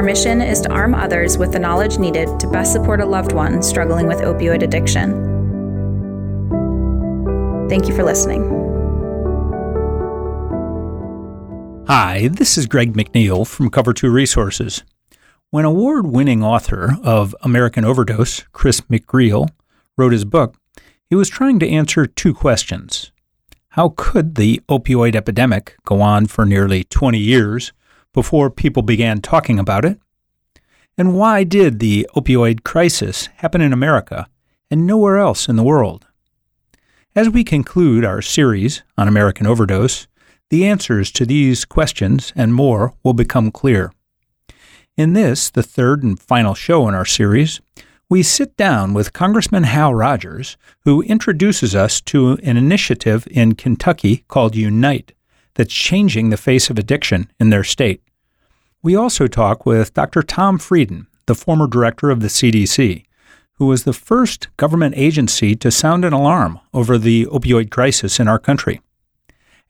Our mission is to arm others with the knowledge needed to best support a loved one struggling with opioid addiction. Thank you for listening. Hi, this is Greg McNeil from Cover 2 Resources. When award winning author of American Overdose, Chris McGreal, wrote his book, he was trying to answer two questions. How could the opioid epidemic go on for nearly 20 years before people began talking about it? And why did the opioid crisis happen in America and nowhere else in the world? As we conclude our series on American overdose, the answers to these questions and more will become clear. In this, the third and final show in our series, we sit down with Congressman Hal Rogers, who introduces us to an initiative in Kentucky called Unite, that's changing the face of addiction in their state. We also talk with Dr. Tom Frieden, the former director of the CDC, who was the first government agency to sound an alarm over the opioid crisis in our country.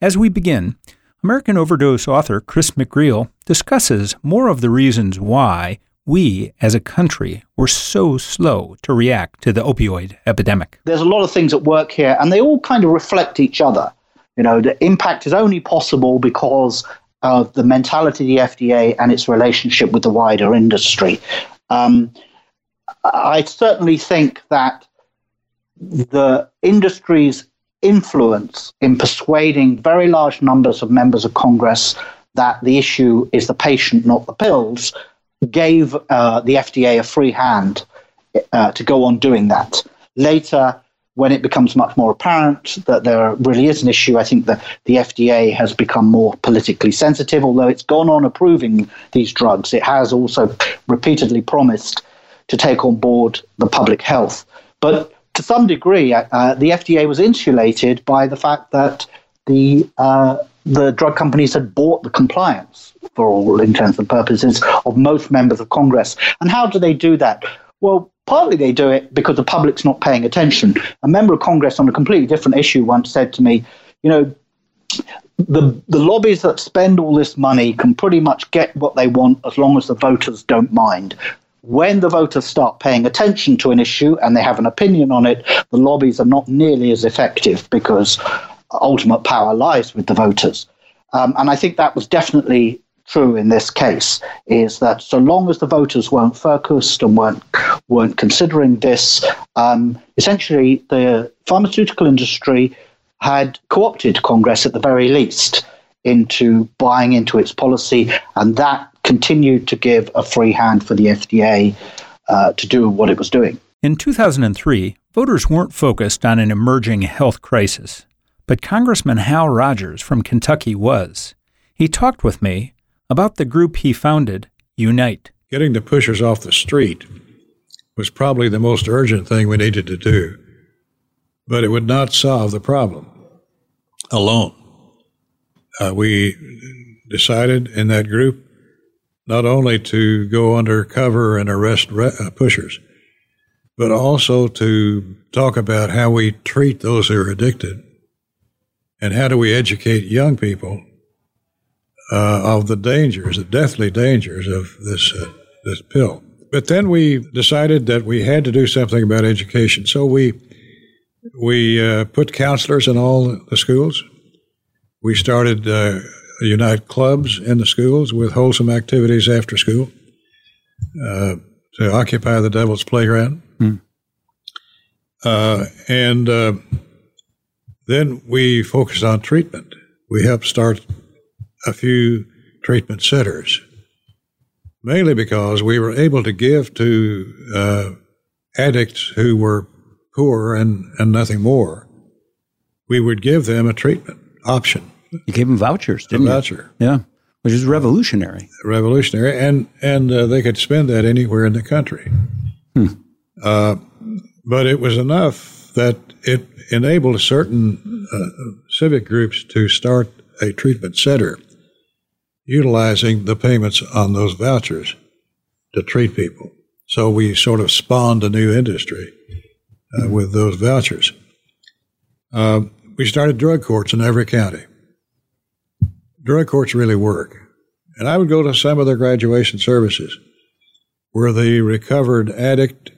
As we begin, American Overdose author Chris McGreal discusses more of the reasons why we as a country were so slow to react to the opioid epidemic. There's a lot of things at work here, and they all kind of reflect each other. You know, the impact is only possible because of the mentality of the FDA and its relationship with the wider industry. Um, I certainly think that the industry's influence in persuading very large numbers of members of Congress that the issue is the patient, not the pills, gave uh, the FDA a free hand uh, to go on doing that. Later, when it becomes much more apparent that there really is an issue, I think that the FDA has become more politically sensitive. Although it's gone on approving these drugs, it has also repeatedly promised to take on board the public health. But to some degree, uh, uh the FDA was insulated by the fact that the uh, the drug companies had bought the compliance, for all intents and purposes, of most members of Congress. And how do they do that? Well, Partly they do it because the public's not paying attention. A member of Congress on a completely different issue once said to me, you know, the the lobbies that spend all this money can pretty much get what they want as long as the voters don't mind. When the voters start paying attention to an issue and they have an opinion on it, the lobbies are not nearly as effective because ultimate power lies with the voters. Um, and I think that was definitely true in this case is that so long as the voters weren't focused and weren't weren't considering this, um, essentially the pharmaceutical industry had co-opted Congress at the very least into buying into its policy, and that continued to give a free hand for the FDA uh, to do what it was doing. In 2003, voters weren't focused on an emerging health crisis, but Congressman Hal Rogers from Kentucky was. He talked with me about the group he founded, Unite. Getting the pushers off the street was probably the most urgent thing we needed to do, but it would not solve the problem alone. Uh, we decided in that group not only to go undercover and arrest re- uh, pushers, but also to talk about how we treat those who are addicted and how do we educate young people uh, of the dangers, the deathly dangers of this uh, this pill. But then we decided that we had to do something about education, so we we uh, put counselors in all the schools. We started uh, Unite clubs in the schools with wholesome activities after school uh, to occupy the devil's playground. Mm. and then we focused on treatment. We helped start a few treatment centers, mainly because we were able to give to uh, addicts who were poor and, and nothing more. We would give them a treatment option. You gave them vouchers, didn't a voucher. you? Yeah, which is revolutionary. Revolutionary, and and uh, they could spend that anywhere in the country. Hmm. Uh, but it was enough that it enabled certain uh, civic groups to start a treatment center utilizing the payments on those vouchers to treat people. So we sort of spawned a new industry uh, with those vouchers. Uh, we started drug courts in every county. Drug courts really work. And I would go to some of the graduation services where the recovered addict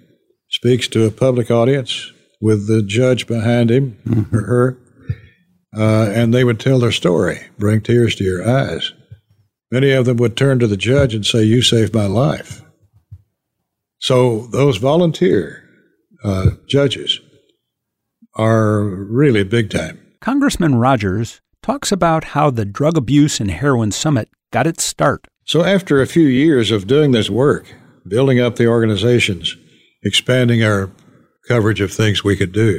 speaks to a public audience with the judge behind him mm-hmm. or her, uh, and they would tell their story, bring tears to your eyes. Many of them would turn to the judge and say, You saved my life. So those volunteer uh, judges are really big time. Congressman Rogers talks about how the Drug Abuse and Heroin Summit got its start. So, after a few years of doing this work, building up the organizations, expanding our coverage of things we could do,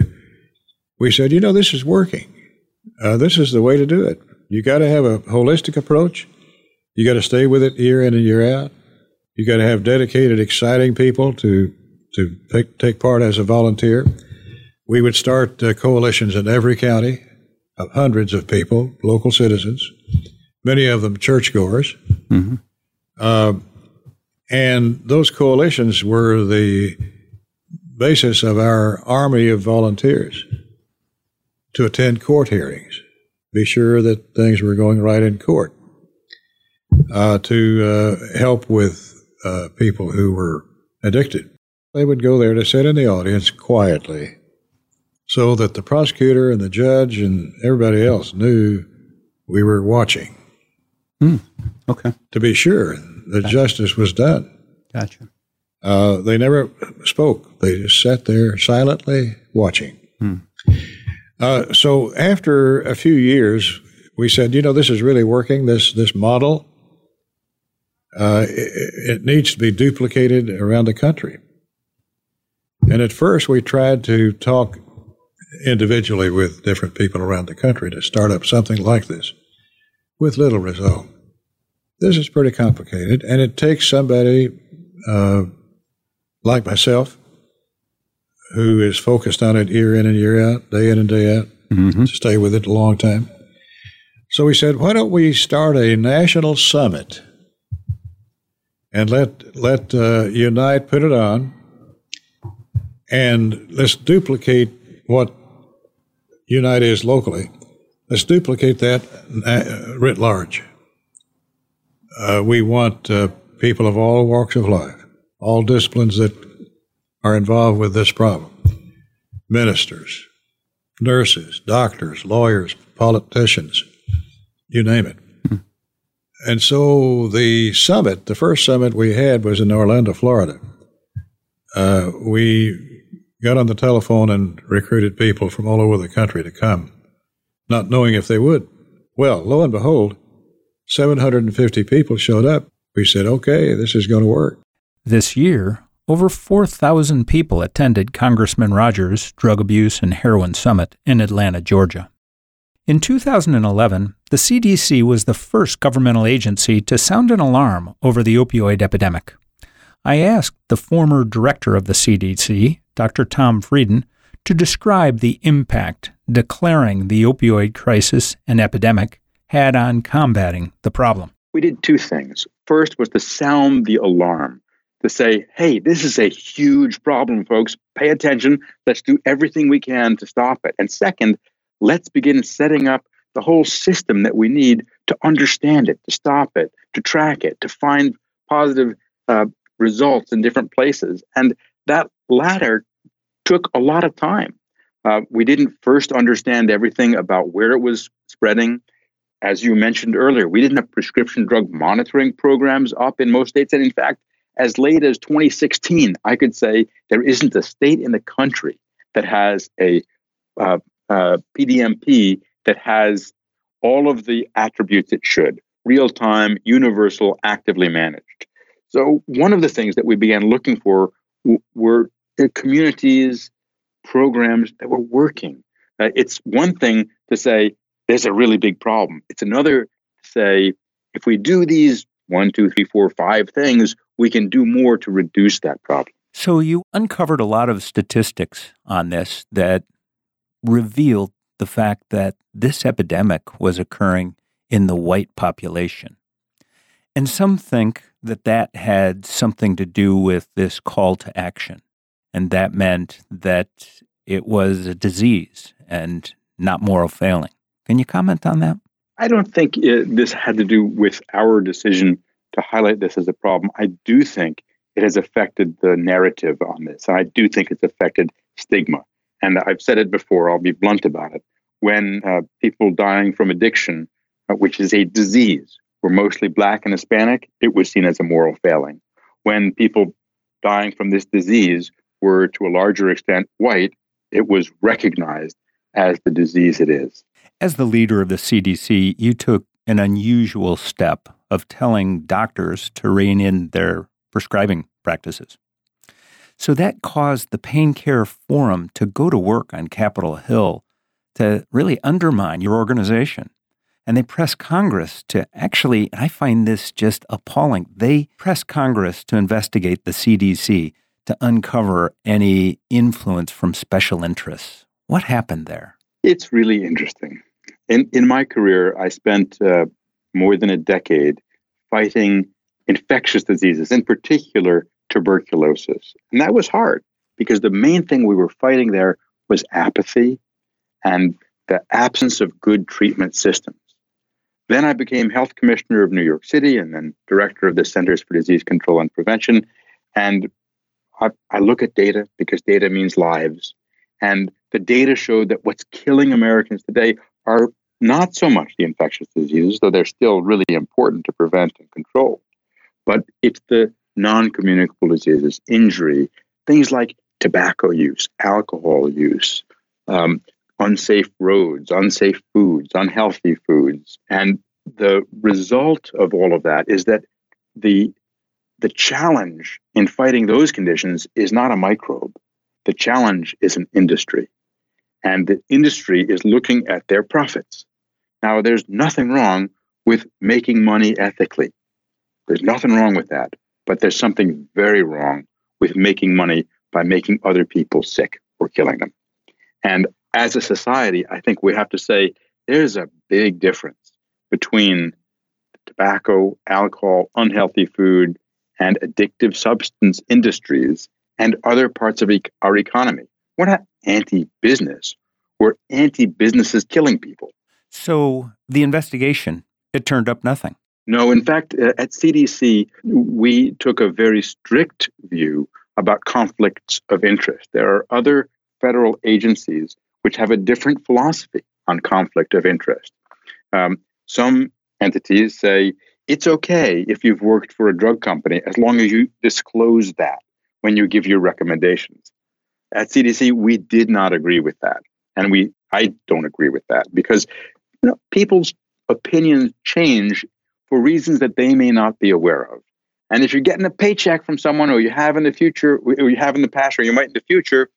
we said, you know, this is working. Uh, this is the way to do it. You got to have a holistic approach. You got to stay with it year in and year out. You got to have dedicated, exciting people to to take, take part as a volunteer. We would start uh, coalitions in every county of hundreds of people, local citizens, many of them churchgoers. Mm-hmm. Uh, and those coalitions were the basis of our army of volunteers to attend court hearings, be sure that things were going right in court, uh, to uh, help with uh, people who were addicted. They would go there to sit in the audience quietly so that the prosecutor and the judge and everybody else knew we were watching. Mm, okay. To be sure that gotcha. justice was done. Gotcha. Uh, they never spoke. They just sat there silently watching. Hmm. Uh, so after a few years, we said, you know, this is really working. This this model. Uh, it, it, needs to be duplicated around the country. And at first, we tried to talk individually with different people around the country to start up something like this, with little result. This is pretty complicated, and it takes somebody uh, like myself who is focused on it year in and year out, day in and day out, mm-hmm. to stay with it a long time. So we said, why don't we start a national summit and let let uh, Unite put it on, and let's duplicate what Unite is locally. Let's duplicate that uh, writ large. Uh, we want uh, people of all walks of life, all disciplines that are involved with this problem ministers, nurses, doctors, lawyers, politicians, you name it. And so the summit, the first summit we had was in Orlando, Florida. Uh, we got on the telephone and recruited people from all over the country to come, not knowing if they would. Well, lo and behold, 750 people showed up. We said, okay, this is going to work. This year, over 4,000 people attended Congressman Rogers' Drug Abuse and Heroin Summit in Atlanta, Georgia. In 2011, the CDC was the first governmental agency to sound an alarm over the opioid epidemic. I asked the former director of the CDC, Dr. Tom Frieden, to describe the impact declaring the opioid crisis an epidemic had on combating the problem. We did two things. First was to sound the alarm, to say, hey, this is a huge problem, folks. Pay attention. Let's do everything we can to stop it. And second, let's begin setting up the whole system that we need to understand it, to stop it, to track it, to find positive uh, results in different places. And that latter took a lot of time. Uh, we didn't first understand everything about where it was spreading. As you mentioned earlier, we didn't have prescription drug monitoring programs up in most states. And in fact, as late as 2016, I could say there isn't a state in the country that has a uh, uh, PDMP that has all of the attributes it should real time, universal, actively managed. So, one of the things that we began looking for w- were communities, programs that were working. Uh, it's one thing to say there's a really big problem, it's another to say if we do these one, two, three, four, five things, we can do more to reduce that problem. So you uncovered a lot of statistics on this that revealed the fact that this epidemic was occurring in the white population. And some think that that had something to do with this call to action. And that meant that it was a disease and not moral failing. Can you comment on that? I don't think it, this had to do with our decision to highlight this as a problem. I do think it has affected the narrative on this. And I do think it's affected stigma. And I've said it before, I'll be blunt about it. When uh, people dying from addiction, uh, which is a disease, were mostly black and Hispanic, it was seen as a moral failing. When people dying from this disease were to a larger extent white, it was recognized as the disease it is. As the leader of the CDC, you took an unusual step of telling doctors to rein in their prescribing practices. So that caused the Pain Care Forum to go to work on Capitol Hill to really undermine your organization. And they pressed Congress to actually, I find this just appalling. They pressed Congress to investigate the CDC to uncover any influence from special interests. What happened there? It's really interesting. In, in my career, I spent uh, more than a decade fighting infectious diseases, in particular tuberculosis. And that was hard because the main thing we were fighting there was apathy and the absence of good treatment systems. Then I became health commissioner of New York City and then director of the Centers for Disease Control and Prevention. And I, I look at data because data means lives. And the data showed that what's killing Americans today are not so much the infectious diseases, though they're still really important to prevent and control, but it's the non communicable diseases, injury, things like tobacco use, alcohol use, um, unsafe roads, unsafe foods, unhealthy foods. And the result of all of that is that the the challenge in fighting those conditions is not a microbe. The challenge is an industry. And the industry is looking at their profits. Now, there's nothing wrong with making money ethically. There's nothing wrong with that. But there's something very wrong with making money by making other people sick or killing them. And as a society, I think we have to say there's a big difference between tobacco, alcohol, unhealthy food, and addictive substance industries and other parts of our economy. We're not anti business, we're anti businesses killing people. So the investigation, it turned up nothing. No, in fact, uh, at CDC, we took a very strict view about conflicts of interest. There are other federal agencies which have a different philosophy on conflict of interest. Um, some entities say it's okay if you've worked for a drug company as long as you disclose that when you give your recommendations. At CDC, we did not agree with that. And we I don't agree with that because you know, people's opinions change for reasons that they may not be aware of. And if you're getting a paycheck from someone or you have in the future, or you have in the past, or you might in the future,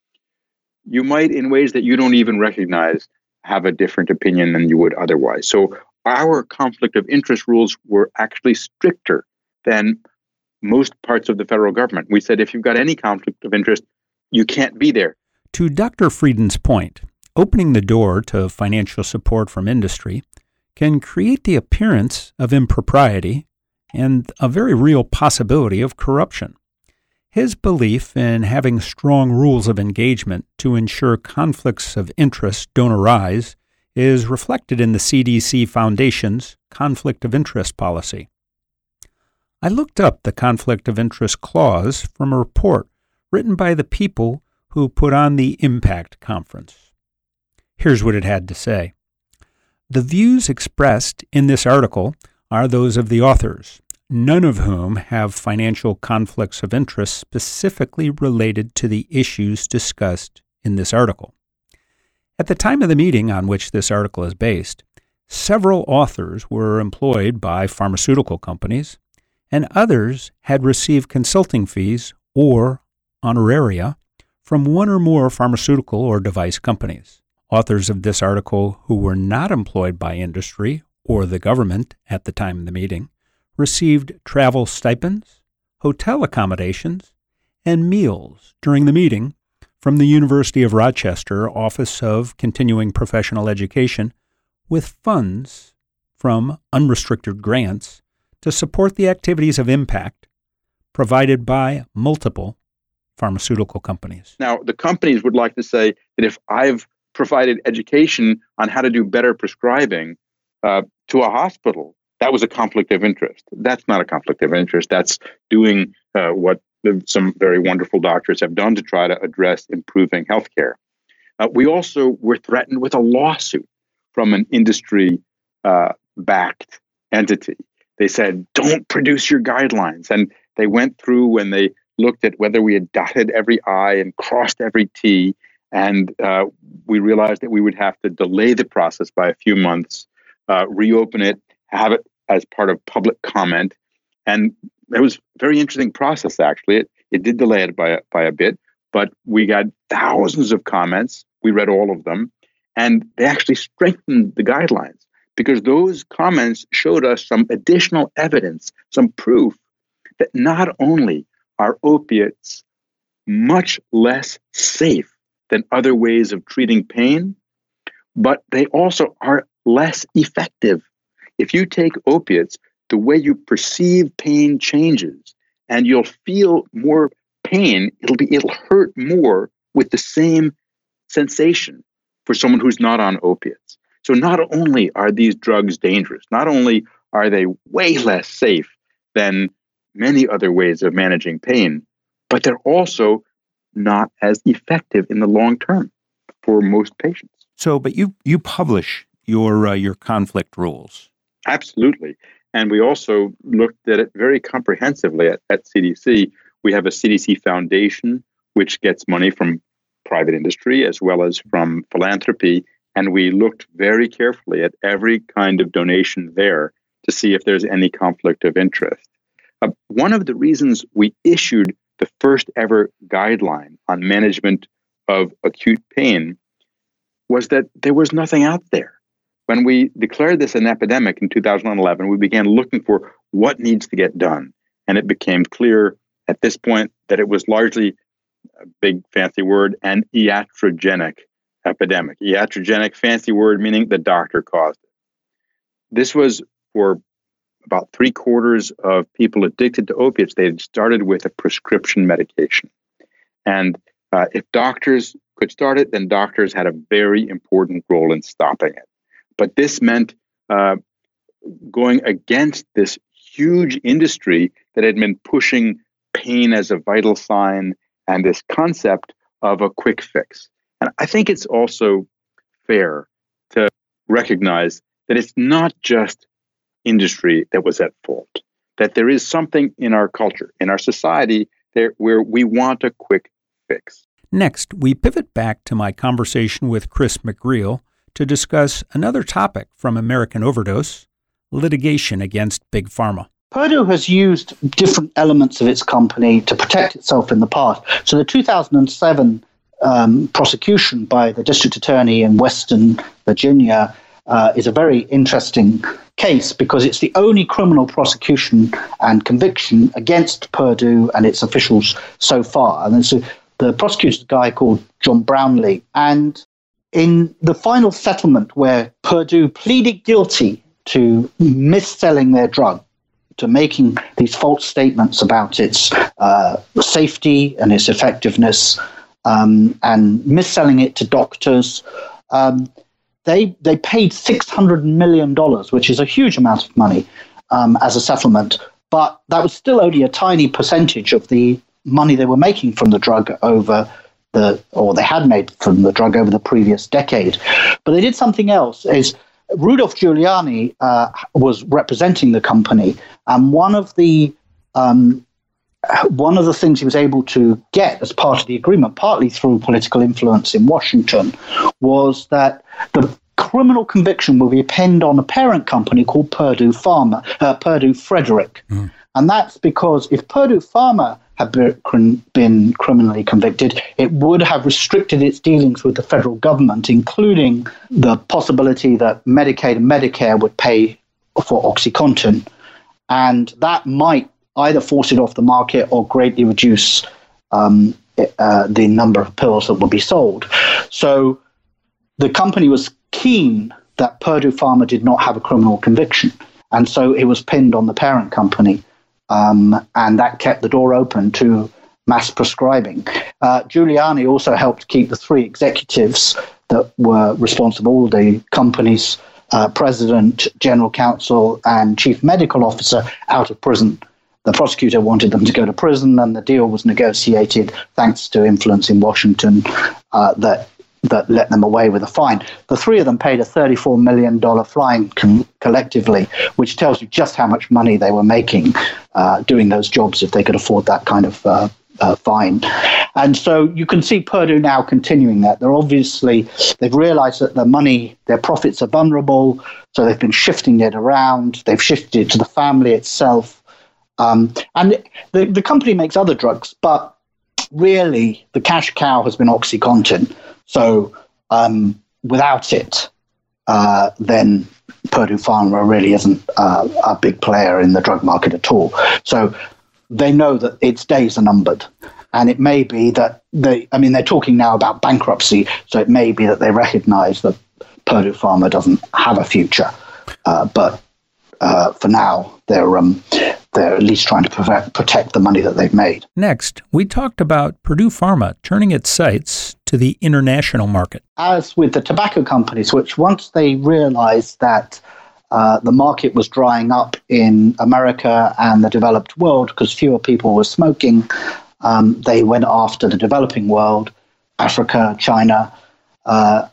you might, in ways that you don't even recognize, have a different opinion than you would otherwise. So our conflict of interest rules were actually stricter than most parts of the federal government. We said if you've got any conflict of interest, you can't be there. To Dr. Frieden's point, opening the door to financial support from industry can create the appearance of impropriety and a very real possibility of corruption. His belief in having strong rules of engagement to ensure conflicts of interest don't arise is reflected in the CDC Foundation's Conflict of Interest policy. I looked up the Conflict of Interest clause from a report written by the people who put on the IMMPACT Conference. Here's what it had to say The views expressed in this article are those of the authors, none of whom have financial conflicts of interest specifically related to the issues discussed in this article. At the time of the meeting on which this article is based, several authors were employed by pharmaceutical companies, and others had received consulting fees or honoraria from one or more pharmaceutical or device companies. Authors of this article who were not employed by industry or the government at the time of the meeting received travel stipends, hotel accommodations, and meals during the meeting from the University of Rochester Office of Continuing Professional Education with funds from unrestricted grants to support the activities of IMMPACT provided by multiple pharmaceutical companies. Now, the companies would like to say that if I've provided education on how to do better prescribing uh, to a hospital, that was a conflict of interest. That's not a conflict of interest. That's doing uh, what some very wonderful doctors have done to try to address improving healthcare. Uh, we also were threatened with a lawsuit from an industry uh, backed entity. They said, don't produce your guidelines. And they went through when they looked at whether we had dotted every I and crossed every T. And uh, we realized that we would have to delay the process by a few months, uh, reopen it, have it as part of public comment. And it was a very interesting process, actually. It, it did delay it by, by a bit, but we got thousands of comments. We read all of them, and they actually strengthened the guidelines because those comments showed us some additional evidence, some proof that not only are opiates much less safe than other ways of treating pain, but they also are less effective. If you take opiates, the way you perceive pain changes and you'll feel more pain. It'll be it'll hurt more with the same sensation for someone who's not on opiates. So not only are these drugs dangerous, not only are they way less safe than many other ways of managing pain, but they're also not as effective in the long term for most patients. So, but you you publish your uh, your conflict rules. Absolutely. And we also looked at it very comprehensively at, at CDC. We have a CDC foundation, which gets money from private industry as well as from philanthropy. And we looked very carefully at every kind of donation there to see if there's any conflict of interest. Uh, one of the reasons we issued the first ever guideline on management of acute pain was that there was nothing out there. When we declared this an epidemic in 2011, we began looking for what needs to get done. And it became clear at this point that it was largely a big fancy word, an iatrogenic epidemic. Iatrogenic, fancy word meaning the doctor caused it. This was for about three quarters of people addicted to opiates. They had started with a prescription medication. And uh, if doctors could start it, then doctors had a very important role in stopping it. But this meant uh, going against this huge industry that had been pushing pain as a vital sign and this concept of a quick fix. And I think it's also fair to recognize that it's not just industry that was at fault, that there is something in our culture, in our society, there where we want a quick fix. Next, we pivot back to my conversation with Chris McGreal to discuss another topic from American Overdose litigation against Big Pharma. Purdue has used different elements of its company to protect itself in the past. So the 2007 um, prosecution by the district attorney in Western Virginia uh, is a very interesting case because it's the only criminal prosecution and conviction against Purdue and its officials so far. And so the prosecutor's a guy called John Brownlee. And in the final settlement where Purdue pleaded guilty to mis-selling their drug, to making these false statements about its uh, safety and its effectiveness, um, and mis-selling it to doctors, um, they they paid six hundred million dollars, which is a huge amount of money um, as a settlement. But that was still only a tiny percentage of the money they were making from the drug over the or they had made from the drug over the previous decade. But they did something else. Is Rudolph Giuliani uh, was representing the company, and one of the um, one of the things he was able to get as part of the agreement, partly through political influence in Washington, was that the criminal conviction will be depend on a parent company called Purdue Pharma, uh, Purdue Frederick. Mm. And that's because if Purdue Pharma had been criminally convicted, it would have restricted its dealings with the federal government, including the possibility that Medicaid and Medicare would pay for OxyContin. And that might either force it off the market or greatly reduce um, uh, the number of pills that would be sold. So the company was keen that Purdue Pharma did not have a criminal conviction. And so it was pinned on the parent company. Um, and that kept the door open to mass prescribing. Uh, Giuliani also helped keep the three executives that were responsible, the company's uh, president, general counsel, and chief medical officer, out of prison. The prosecutor wanted them to go to prison, and the deal was negotiated thanks to influence in Washington uh, that that let them away with a fine. The three of them paid a $34 million fine collectively, which tells you just how much money they were making uh, doing those jobs if they could afford that kind of uh, uh, fine. And so you can see Purdue now continuing that. They're obviously, they've realized that the money, their profits are vulnerable, so they've been shifting it around. They've shifted it to the family itself. Um, and the, the company makes other drugs, but really the cash cow has been OxyContin. So um, without it, uh, then Purdue Pharma really isn't uh, a big player in the drug market at all. So they know that its days are numbered. And it may be that they, I mean, they're talking now about bankruptcy, so it may be that they recognize that Purdue Pharma doesn't have a future. Uh, but uh, for now, they're um, they're at least trying to protect, protect the money that they've made. Next, we talked about Purdue Pharma turning its sights to the international market. As with the tobacco companies, which once they realized that uh, the market was drying up in America and the developed world because fewer people were smoking, um, they went after the developing world, Africa, China. Uh,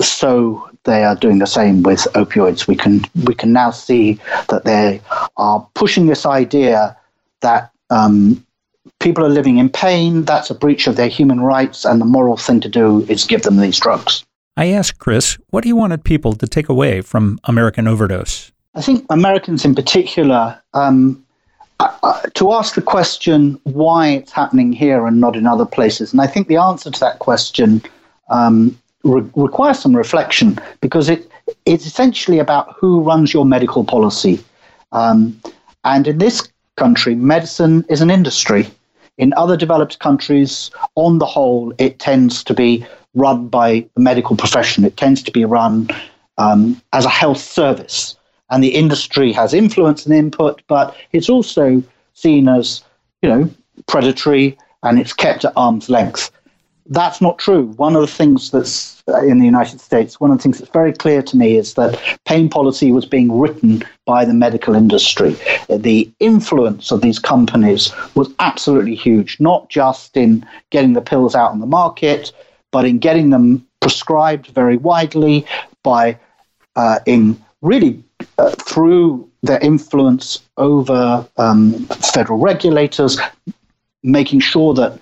so they are doing the same with opioids. We can we can now see that they are pushing this idea that um, people are living in pain. That's a breach of their human rights, and the moral thing to do is give them these drugs. I asked Chris what he wanted people to take away from American Overdose. I think Americans in particular. Um, uh, to ask the question why it's happening here and not in other places, and I think the answer to that question um, re- requires some reflection because it it's essentially about who runs your medical policy. Um, and in this country, medicine is an industry. In other developed countries, on the whole, it tends to be run by the medical profession. It tends to be run um, as a health service. And the industry has influence and input, but it's also seen as, you know, predatory and it's kept at arm's length that's not true. One of the things that's uh, in the United States, one of the things that's very clear to me is that pain policy was being written by the medical industry. The influence of these companies was absolutely huge, not just in getting the pills out on the market, but in getting them prescribed very widely by uh, in really uh, through their influence over um, federal regulators, making sure that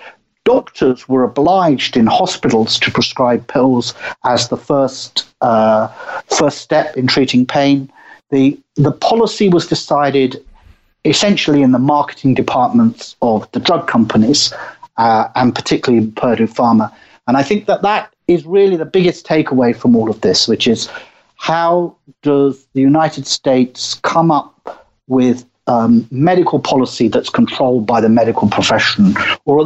doctors were obliged in hospitals to prescribe pills as the first uh, first step in treating pain. The the policy was decided essentially in the marketing departments of the drug companies, uh, and particularly Purdue Pharma. And I think that that is really the biggest takeaway from all of this, which is how does the United States come up with um, medical policy that's controlled by the medical profession, or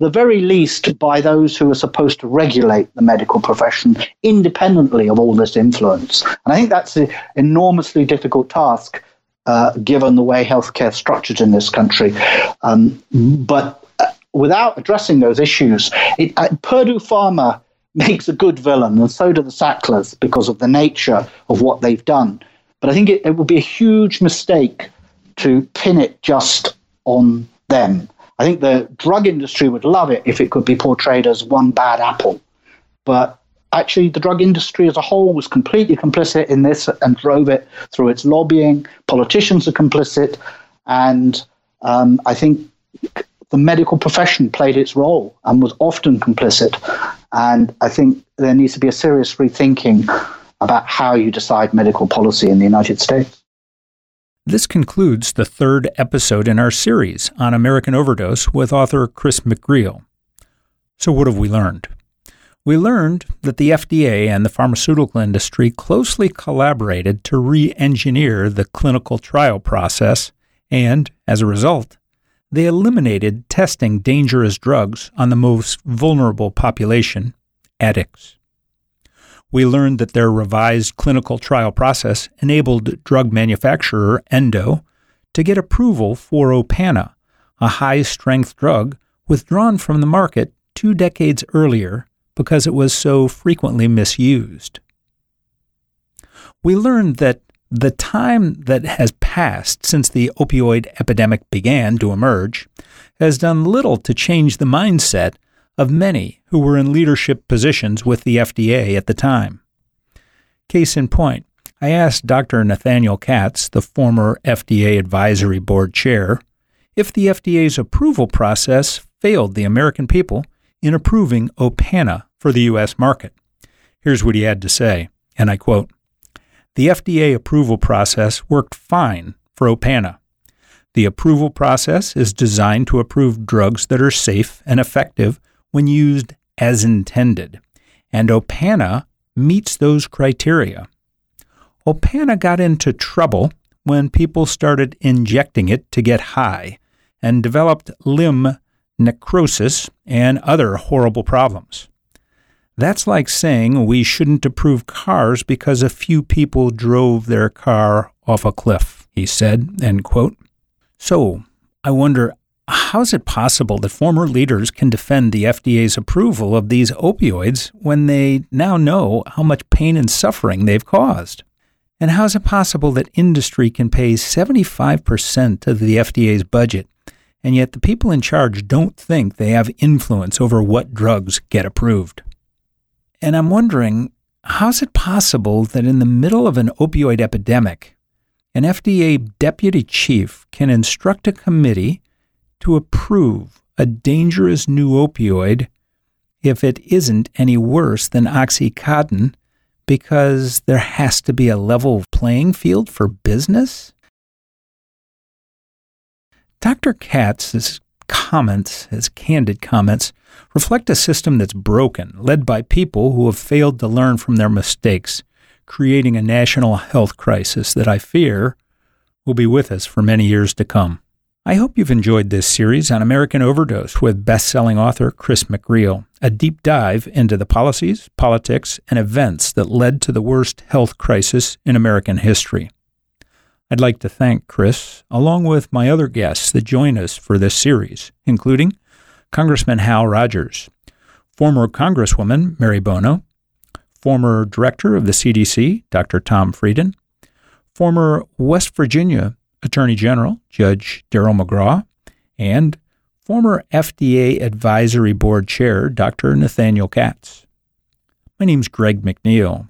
the, very least by those who are supposed to regulate the medical profession independently of all this influence. And I think that's an enormously difficult task uh, given the way healthcare is structured in this country. Um, but uh, without addressing those issues, it, uh, Purdue Pharma makes a good villain, and so do the Sacklers because of the nature of what they've done. But I think it, it would be a huge mistake to pin it just on them. I think the drug industry would love it if it could be portrayed as one bad apple. But actually, the drug industry as a whole was completely complicit in this and drove it through its lobbying. Politicians are complicit. And um, I think the medical profession played its role and was often complicit. And I think there needs to be a serious rethinking about how you decide medical policy in the United States. This concludes the third episode in our series on American Overdose with author Chris McGreal. So, what have we learned? We learned that the FDA and the pharmaceutical industry closely collaborated to re engineer the clinical trial process, and as a result, they eliminated testing dangerous drugs on the most vulnerable population, addicts. We learned that their revised clinical trial process enabled drug manufacturer Endo to get approval for Opana, a high strength drug withdrawn from the market two decades earlier because it was so frequently misused. We learned that the time that has passed since the opioid epidemic began to emerge has done little to change the mindset of many who were in leadership positions with the FDA at the time. Case in point, I asked Dr. Nathaniel Katz, the former FDA Advisory Board chair, if the FDA's approval process failed the American people in approving Opana for the U.S. market. Here's what he had to say, and I quote The FDA approval process worked fine for Opana. The approval process is designed to approve drugs that are safe and effective when used as intended, and Opana meets those criteria. Opana got into trouble when people started injecting it to get high and developed limb necrosis and other horrible problems. That's like saying we shouldn't approve cars because a few people drove their car off a cliff, he said, end quote. So, I wonder how is it possible that former leaders can defend the FDA's approval of these opioids when they now know how much pain and suffering they've caused? And how is it possible that industry can pay 75% of the FDA's budget, and yet the people in charge don't think they have influence over what drugs get approved? And I'm wondering how's it possible that in the middle of an opioid epidemic, an FDA deputy chief can instruct a committee to approve a dangerous new opioid if it isn't any worse than Oxycontin because there has to be a level playing field for business? Dr. Katz's comments, his candid comments, reflect a system that's broken, led by people who have failed to learn from their mistakes, creating a national health crisis that I fear will be with us for many years to come. I hope you've enjoyed this series on American Overdose with best-selling author Chris McGreal, a deep dive into the policies, politics, and events that led to the worst health crisis in American history. I'd like to thank Chris, along with my other guests that join us for this series, including Congressman Hal Rogers, former Congresswoman Mary Bono, former Director of the CDC, Dr. Tom Frieden, former West Virginia Attorney General Judge Darrell McGraw, and former FDA Advisory Board Chair Dr. Nathaniel Katz. My name's Greg McNeil.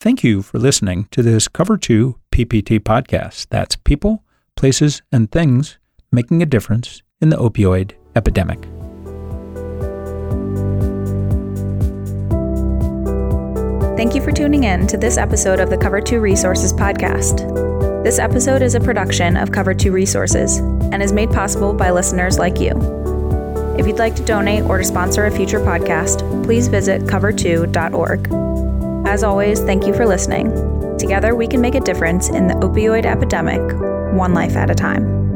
Thank you for listening to this Cover 2 PPT podcast. That's people, places, and things making a difference in the opioid epidemic. Thank you for tuning in to this episode of the Cover 2 Resources podcast. This episode is a production of Cover 2 Resources and is made possible by listeners like you. If you'd like to donate or to sponsor a future podcast, please visit cover2.org. As always, thank you for listening. Together, we can make a difference in the opioid epidemic, one life at a time.